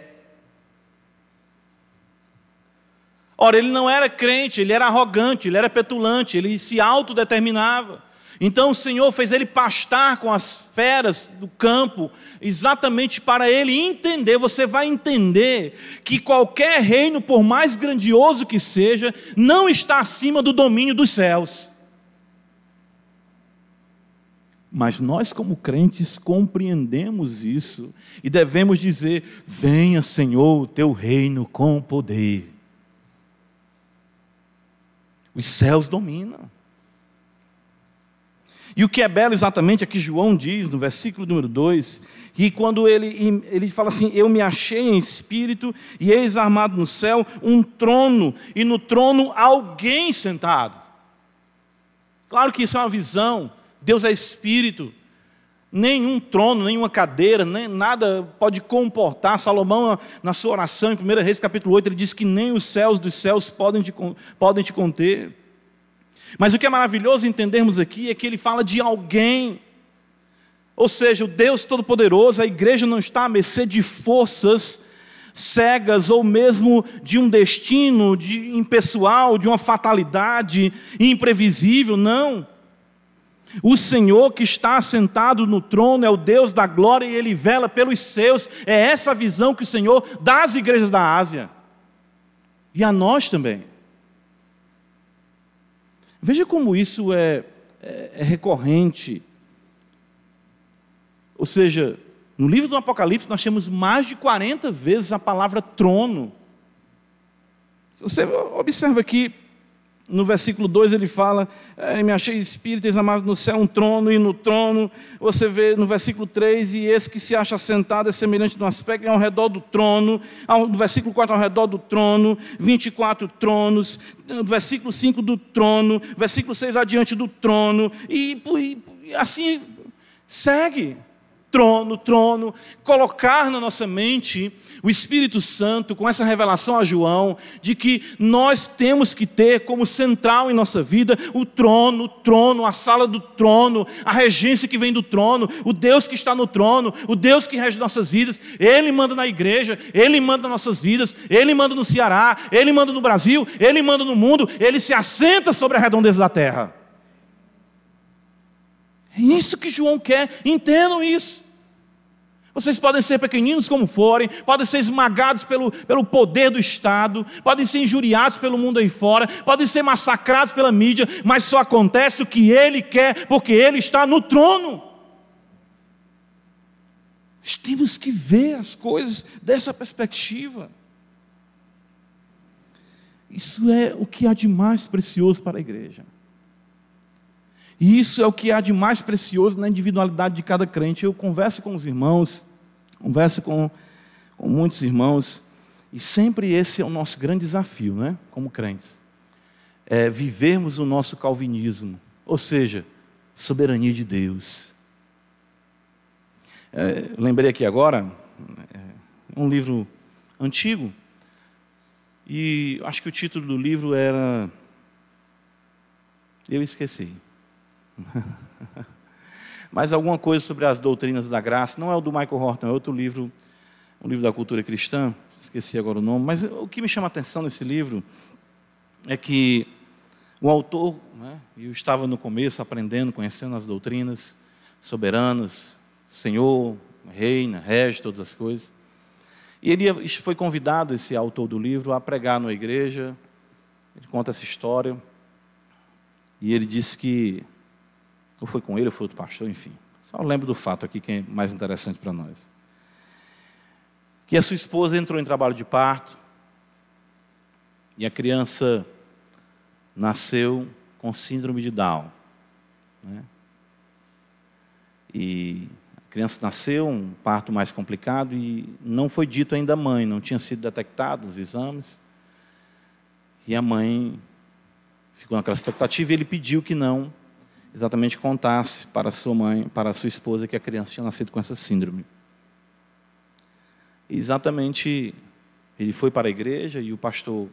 Ora, ele não era crente, ele era arrogante, ele era petulante, ele se autodeterminava. Então o Senhor fez ele pastar com as feras do campo, exatamente para ele entender. Você vai entender que qualquer reino, por mais grandioso que seja, não está acima do domínio dos céus. Mas nós, como crentes, compreendemos isso e devemos dizer: Venha, Senhor, o teu reino com poder. Os céus dominam. E o que é belo exatamente é que João diz no versículo número 2, que quando ele, ele fala assim: Eu me achei em espírito, e eis armado no céu um trono, e no trono alguém sentado. Claro que isso é uma visão, Deus é espírito, nenhum trono, nenhuma cadeira, nem nada pode comportar. Salomão, na sua oração, em 1 Reis capítulo 8, ele diz que nem os céus dos céus podem te, podem te conter. Mas o que é maravilhoso entendermos aqui é que ele fala de alguém. Ou seja, o Deus Todo-Poderoso, a igreja não está à mercê de forças cegas ou mesmo de um destino de impessoal, de uma fatalidade imprevisível, não. O Senhor que está assentado no trono é o Deus da glória e ele vela pelos seus. É essa a visão que o Senhor dá às igrejas da Ásia. E a nós também. Veja como isso é, é, é recorrente. Ou seja, no livro do Apocalipse nós temos mais de 40 vezes a palavra trono. Você observa aqui no versículo 2 ele fala: é, Me achei espírito, examado no céu um trono, e no trono, você vê no versículo 3: E esse que se acha sentado é semelhante no aspecto, e ao redor do trono, no versículo 4, ao redor do trono, 24 tronos, no versículo 5 do trono, versículo 6 adiante do trono, e, e assim segue trono, trono, colocar na nossa mente o Espírito Santo com essa revelação a João de que nós temos que ter como central em nossa vida o trono, o trono, a sala do trono, a regência que vem do trono, o Deus que está no trono, o Deus que rege nossas vidas. Ele manda na igreja, ele manda nossas vidas, ele manda no Ceará, ele manda no Brasil, ele manda no mundo, ele se assenta sobre a redondeza da terra. É isso que João quer, entendam isso. Vocês podem ser pequeninos como forem, podem ser esmagados pelo, pelo poder do Estado, podem ser injuriados pelo mundo aí fora, podem ser massacrados pela mídia, mas só acontece o que Ele quer, porque Ele está no trono. Nós temos que ver as coisas dessa perspectiva. Isso é o que há de mais precioso para a igreja. E isso é o que há de mais precioso na individualidade de cada crente. Eu converso com os irmãos, converso com, com muitos irmãos, e sempre esse é o nosso grande desafio, né? como crentes. É vivermos o nosso calvinismo, ou seja, soberania de Deus. É, lembrei aqui agora, é um livro antigo, e acho que o título do livro era. Eu esqueci. <laughs> Mas alguma coisa sobre as doutrinas da graça, não é o do Michael Horton, é outro livro, um livro da cultura cristã, esqueci agora o nome, mas o que me chama a atenção nesse livro é que o autor, né, eu estava no começo aprendendo, conhecendo as doutrinas soberanas, Senhor, reina, rege todas as coisas. E ele foi convidado, esse autor do livro, a pregar na igreja. Ele conta essa história. E ele disse que ou foi com ele, ou foi outro pastor, enfim. Só lembro do fato aqui que é mais interessante para nós. Que a sua esposa entrou em trabalho de parto e a criança nasceu com síndrome de Down. Né? E a criança nasceu, um parto mais complicado, e não foi dito ainda à mãe, não tinha sido detectado nos exames. E a mãe ficou naquela expectativa e ele pediu que não exatamente contasse para sua mãe, para sua esposa, que a criança tinha nascido com essa síndrome. E exatamente ele foi para a igreja e o pastor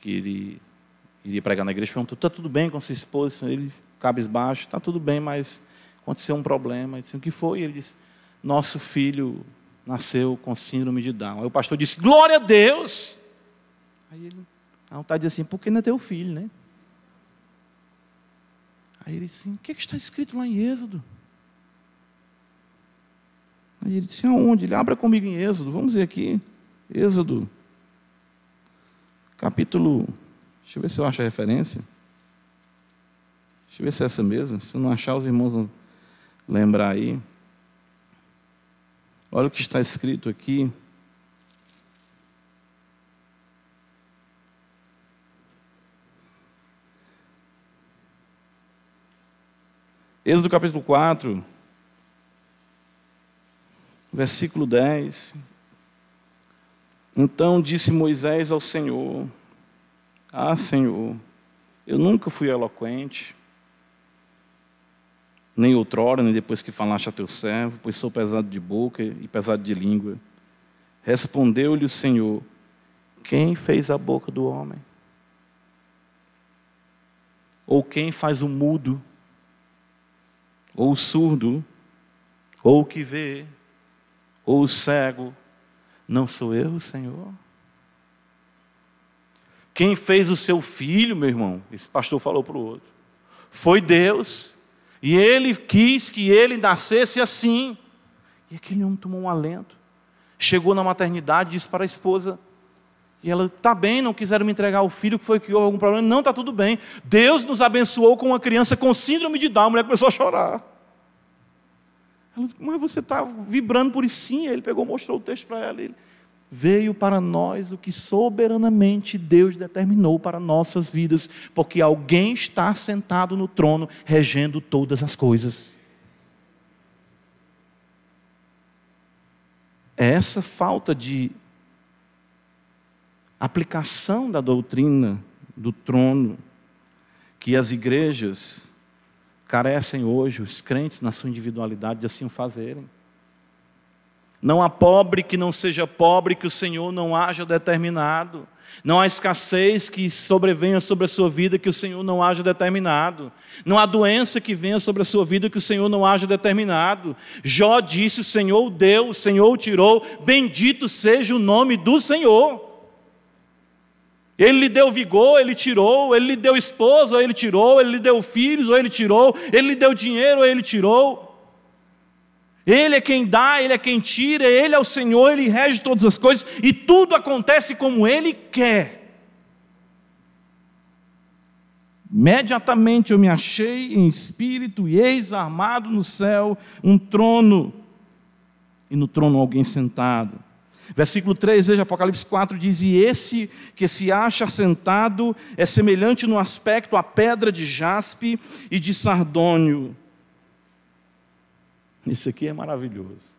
que ele iria pregar na igreja perguntou: está tudo bem com sua esposa? Ele cabisbaixo, está tudo bem, mas aconteceu um problema. Ele disse: o que foi? Ele disse: nosso filho nasceu com síndrome de Down. Aí o pastor disse: glória a Deus. Aí ele, a vontade de dizer assim: porque não é teu filho, né? Aí ele disse: O que, é que está escrito lá em Êxodo? Aí ele disse: Aonde? Ele abra comigo em Êxodo. Vamos ver aqui. Êxodo, capítulo. Deixa eu ver se eu acho a referência. Deixa eu ver se é essa mesmo. Se não achar, os irmãos vão lembrar aí. Olha o que está escrito aqui. Êxodo capítulo 4, versículo 10. Então disse Moisés ao Senhor: Ah, Senhor, eu nunca fui eloquente, nem outrora, nem depois que falaste a teu servo, pois sou pesado de boca e pesado de língua. Respondeu-lhe o Senhor: Quem fez a boca do homem? Ou quem faz o mudo? Ou o surdo, ou o que vê, ou o cego, não sou eu, Senhor? Quem fez o seu filho, meu irmão? Esse pastor falou para o outro. Foi Deus. E ele quis que ele nascesse assim. E aquele homem tomou um alento. Chegou na maternidade e disse para a esposa: e ela, está bem, não quiseram me entregar o filho, que foi que houve algum problema. Não, está tudo bem. Deus nos abençoou com uma criança com síndrome de Down. A mulher começou a chorar. Ela, mas você está vibrando por isso sim. Ele pegou, mostrou o texto para ela. Ele, veio para nós o que soberanamente Deus determinou para nossas vidas, porque alguém está sentado no trono regendo todas as coisas. É essa falta de aplicação da doutrina do trono que as igrejas carecem hoje, os crentes na sua individualidade de assim o fazerem. Não há pobre que não seja pobre que o Senhor não haja determinado. Não há escassez que sobrevenha sobre a sua vida que o Senhor não haja determinado. Não há doença que venha sobre a sua vida que o Senhor não haja determinado. Jó disse: O Senhor deu, o Senhor tirou, bendito seja o nome do Senhor. Ele lhe deu vigor, ele tirou, ele lhe deu esposa, ele tirou, ele lhe deu filhos, ou ele tirou, ele lhe deu dinheiro, ele tirou. Ele é quem dá, Ele é quem tira, Ele é o Senhor, Ele rege todas as coisas e tudo acontece como Ele quer. Imediatamente eu me achei em espírito e eis armado no céu um trono, e no trono alguém sentado. Versículo 3, veja, Apocalipse 4 diz: E esse que se acha sentado é semelhante no aspecto à pedra de jaspe e de sardônio isso aqui é maravilhoso.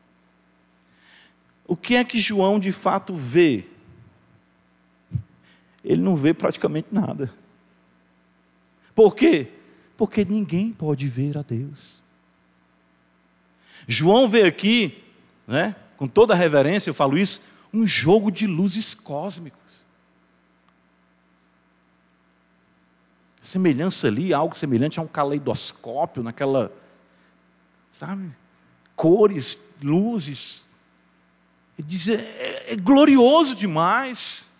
O que é que João de fato vê? Ele não vê praticamente nada. Por quê? Porque ninguém pode ver a Deus. João vê aqui, né, com toda reverência, eu falo isso, um jogo de luzes cósmicos. Semelhança ali, algo semelhante a um caleidoscópio, naquela, sabe? cores, luzes. Ele diz: é, é, é glorioso demais.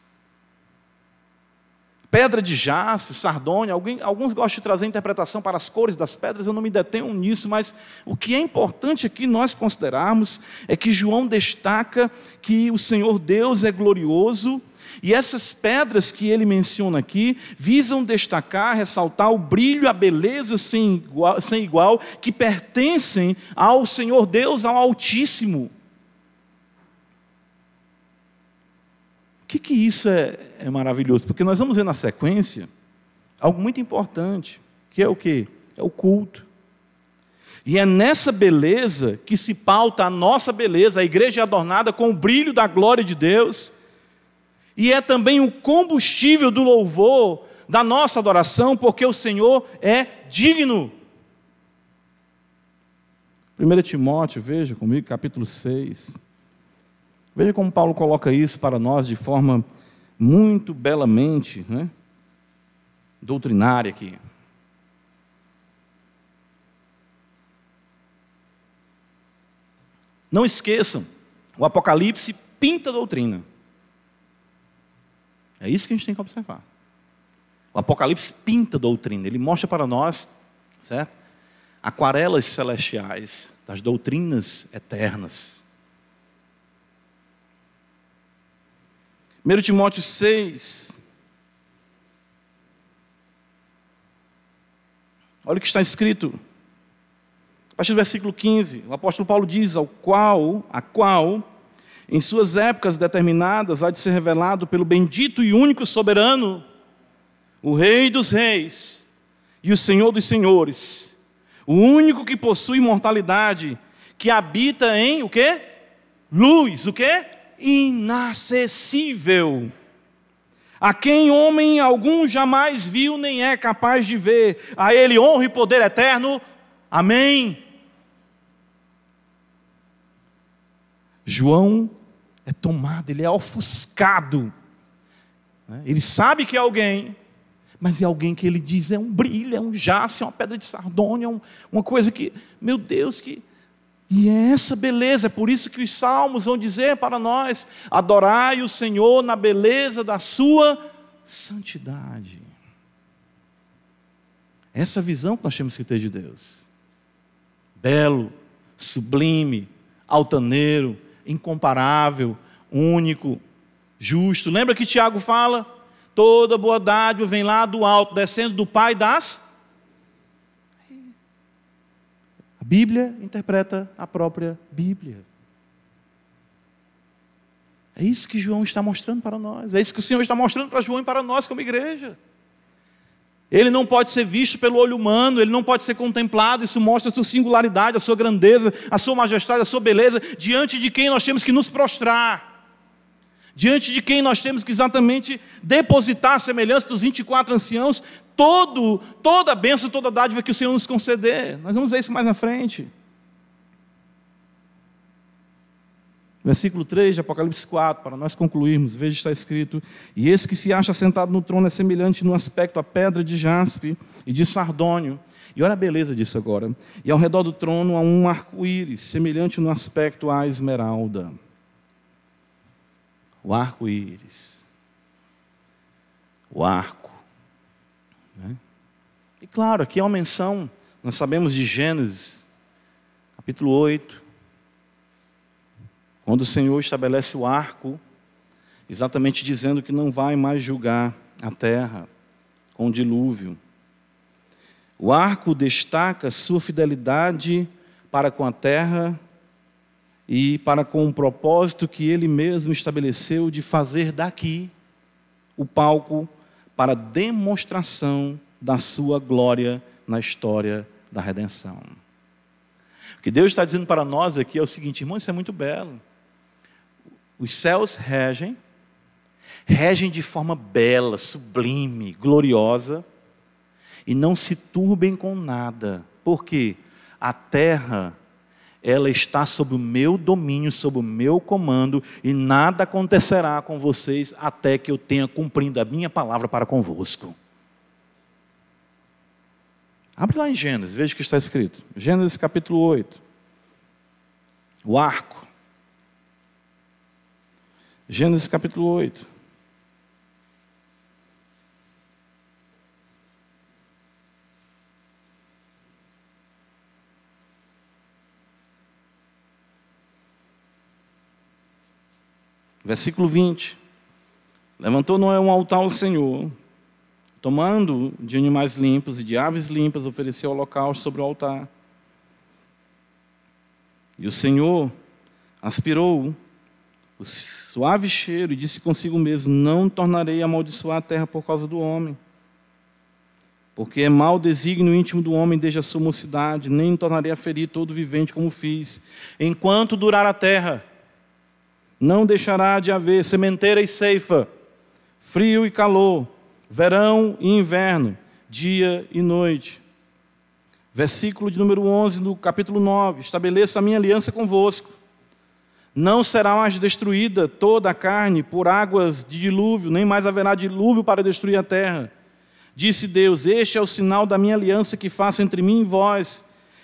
Pedra de jaspe, sardônia, alguém, alguns gostam de trazer interpretação para as cores das pedras, eu não me detenho nisso, mas o que é importante aqui nós considerarmos é que João destaca que o Senhor Deus é glorioso e essas pedras que ele menciona aqui visam destacar, ressaltar o brilho, a beleza sem igual, sem igual que pertencem ao Senhor Deus, ao Altíssimo. Que, que isso é, é maravilhoso? Porque nós vamos ver na sequência algo muito importante, que é o que? É o culto. E é nessa beleza que se pauta a nossa beleza, a igreja é adornada com o brilho da glória de Deus, e é também o combustível do louvor da nossa adoração, porque o Senhor é digno. 1 Timóteo, veja comigo, capítulo 6. Veja como Paulo coloca isso para nós de forma muito belamente, né? doutrinária aqui. Não esqueçam, o Apocalipse pinta a doutrina. É isso que a gente tem que observar. O Apocalipse pinta a doutrina, ele mostra para nós, certo? Aquarelas celestiais das doutrinas eternas. 1 Timóteo 6. Olha o que está escrito. A partir do versículo 15, o apóstolo Paulo diz: ao qual, a qual em suas épocas determinadas, há de ser revelado pelo bendito e único soberano, o Rei dos Reis e o Senhor dos Senhores, o único que possui imortalidade, que habita em o quê? Luz, o quê? Inacessível. A quem homem algum jamais viu nem é capaz de ver. A ele honra e poder eterno. Amém. João é tomado, ele é ofuscado. Né? Ele sabe que é alguém, mas é alguém que ele diz é um brilho, é um jace, é uma pedra de sardônia, é uma coisa que, meu Deus, que. E é essa beleza, é por isso que os salmos vão dizer para nós: adorai o Senhor na beleza da sua santidade. Essa visão que nós temos que ter de Deus. Belo, sublime, altaneiro, incomparável, único, justo. Lembra que Tiago fala? Toda boa dádiva vem lá do alto, descendo do Pai das. A Bíblia interpreta a própria Bíblia. É isso que João está mostrando para nós. É isso que o Senhor está mostrando para João e para nós como igreja. Ele não pode ser visto pelo olho humano, ele não pode ser contemplado. Isso mostra a sua singularidade, a sua grandeza, a sua majestade, a sua beleza, diante de quem nós temos que nos prostrar. Diante de quem nós temos que exatamente depositar a semelhança dos 24 anciãos, todo, toda a bênção, toda a dádiva que o Senhor nos conceder. Nós vamos ver isso mais na frente. Versículo 3 de Apocalipse 4, para nós concluirmos, veja está escrito: E esse que se acha sentado no trono é semelhante no aspecto à pedra de jaspe e de sardônio. E olha a beleza disso agora. E ao redor do trono há um arco-íris, semelhante no aspecto à esmeralda. O arco-íris. O arco. Né? E claro, aqui é uma menção, nós sabemos de Gênesis, capítulo 8, quando o Senhor estabelece o arco, exatamente dizendo que não vai mais julgar a terra com o dilúvio. O arco destaca sua fidelidade para com a terra e para com o propósito que ele mesmo estabeleceu de fazer daqui o palco para demonstração da sua glória na história da redenção. O que Deus está dizendo para nós aqui é o seguinte, irmão, isso é muito belo. Os céus regem, regem de forma bela, sublime, gloriosa, e não se turbem com nada, porque a terra, ela está sob o meu domínio, sob o meu comando, e nada acontecerá com vocês até que eu tenha cumprido a minha palavra para convosco. Abre lá em Gênesis, veja o que está escrito. Gênesis capítulo 8. O arco. Gênesis capítulo 8. Versículo 20. Levantou Noé um altar ao Senhor, tomando de animais limpos e de aves limpas, ofereceu holocausto sobre o altar. E o Senhor aspirou o suave cheiro e disse consigo mesmo: Não tornarei a amaldiçoar a terra por causa do homem. Porque é mau desígnio íntimo do homem desde a sua mocidade, nem tornarei a ferir todo vivente como fiz. Enquanto durar a terra, não deixará de haver sementeira e ceifa, frio e calor, verão e inverno, dia e noite. Versículo de número 11 do capítulo 9: Estabeleça a minha aliança convosco não será mais destruída toda a carne por águas de dilúvio, nem mais haverá dilúvio para destruir a terra. Disse Deus: Este é o sinal da minha aliança que faço entre mim e vós,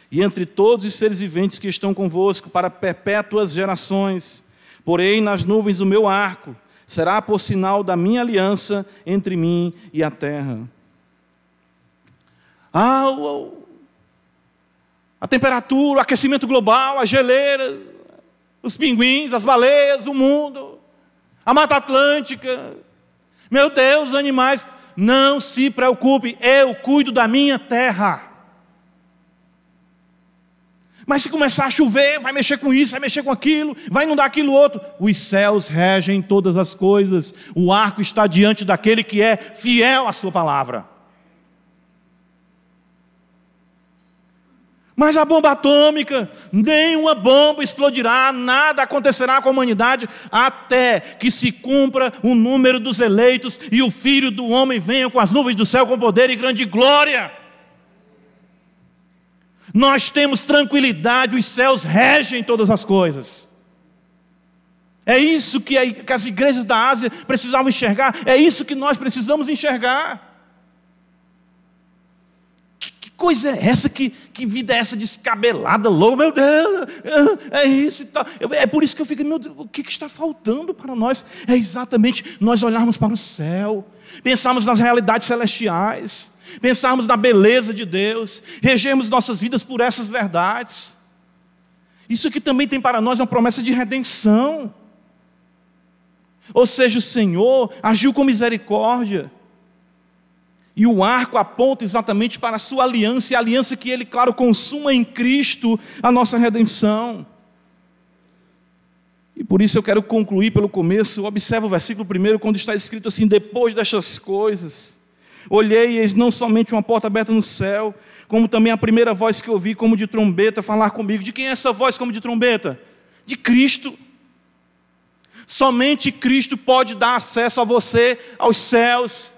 e entre todos os seres viventes que estão convosco, para perpétuas gerações. Porém, nas nuvens o meu arco será por sinal da minha aliança entre mim e a terra. Ah, a temperatura, o aquecimento global, as geleiras, os pinguins, as baleias, o mundo, a Mata Atlântica. Meu Deus, animais, não se preocupe, eu cuido da minha terra. Mas se começar a chover, vai mexer com isso, vai mexer com aquilo, vai inundar aquilo outro. Os céus regem todas as coisas. O arco está diante daquele que é fiel à sua palavra. Mas a bomba atômica, nenhuma bomba explodirá, nada acontecerá com a humanidade até que se cumpra o número dos eleitos e o filho do homem venha com as nuvens do céu com poder e grande glória. Nós temos tranquilidade, os céus regem todas as coisas. É isso que as igrejas da Ásia precisavam enxergar, é isso que nós precisamos enxergar coisa é essa? Que, que vida é essa descabelada, louca? Meu Deus, é, é isso e tal. É por isso que eu fico, meu Deus, o que, que está faltando para nós? É exatamente nós olharmos para o céu, pensarmos nas realidades celestiais, pensarmos na beleza de Deus, regermos nossas vidas por essas verdades. Isso que também tem para nós uma promessa de redenção. Ou seja, o Senhor agiu com misericórdia e o arco aponta exatamente para a sua aliança, e a aliança que ele, claro, consuma em Cristo a nossa redenção. E por isso eu quero concluir pelo começo. Observa o versículo primeiro, quando está escrito assim: depois destas coisas, olhei eis não somente uma porta aberta no céu, como também a primeira voz que ouvi, como de trombeta, falar comigo. De quem é essa voz como de trombeta? De Cristo. Somente Cristo pode dar acesso a você aos céus.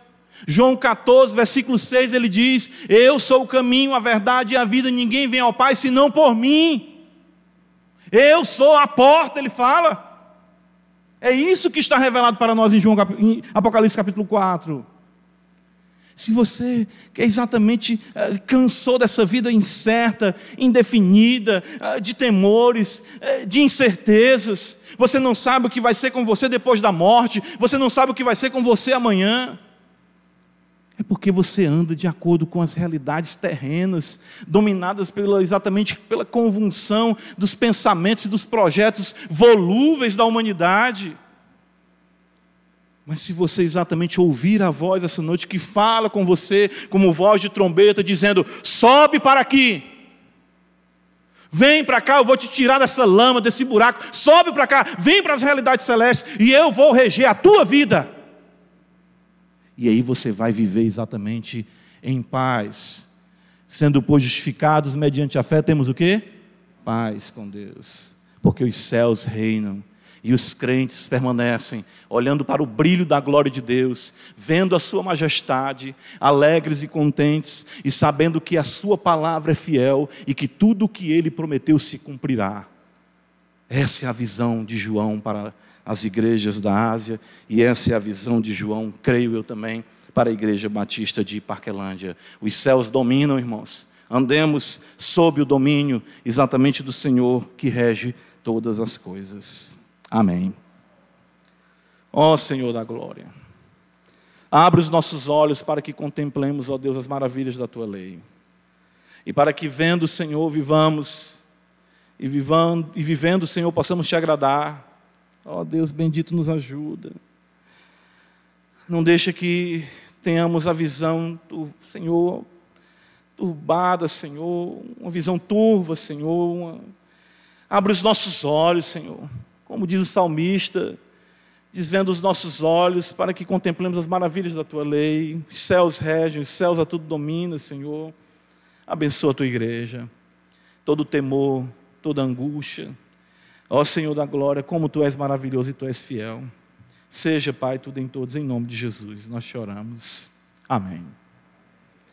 João 14, versículo 6, ele diz: Eu sou o caminho, a verdade e a vida, ninguém vem ao Pai senão por mim. Eu sou a porta, ele fala. É isso que está revelado para nós em, João, em Apocalipse capítulo 4. Se você que exatamente uh, cansou dessa vida incerta, indefinida, uh, de temores, uh, de incertezas, você não sabe o que vai ser com você depois da morte, você não sabe o que vai ser com você amanhã. É porque você anda de acordo com as realidades terrenas, dominadas pela, exatamente pela convulsão dos pensamentos e dos projetos volúveis da humanidade. Mas se você exatamente ouvir a voz essa noite que fala com você, como voz de trombeta, dizendo: sobe para aqui, vem para cá, eu vou te tirar dessa lama, desse buraco, sobe para cá, vem para as realidades celestes e eu vou reger a tua vida. E aí você vai viver exatamente em paz. Sendo, pois, justificados mediante a fé, temos o quê? Paz com Deus. Porque os céus reinam e os crentes permanecem olhando para o brilho da glória de Deus, vendo a Sua majestade, alegres e contentes, e sabendo que a Sua palavra é fiel e que tudo o que Ele prometeu se cumprirá. Essa é a visão de João para as igrejas da Ásia, e essa é a visão de João, creio eu também, para a igreja batista de Parquelândia. Os céus dominam, irmãos. Andemos sob o domínio exatamente do Senhor que rege todas as coisas. Amém. Ó Senhor da glória, abre os nossos olhos para que contemplemos, ó Deus, as maravilhas da tua lei. E para que vendo, Senhor, vivamos e, vivando, e vivendo, Senhor, possamos te agradar Ó oh, Deus bendito, nos ajuda. Não deixa que tenhamos a visão do Senhor turbada, Senhor, uma visão turva, Senhor. Uma... Abre os nossos olhos, Senhor. Como diz o salmista, desvendo os nossos olhos para que contemplemos as maravilhas da tua lei. Os céus regem, os céus a tudo domina, Senhor. Abençoa a tua igreja. Todo temor, toda angústia, Ó Senhor da glória, como tu és maravilhoso e tu és fiel. Seja, Pai, tudo em todos, em nome de Jesus. Nós choramos. Amém.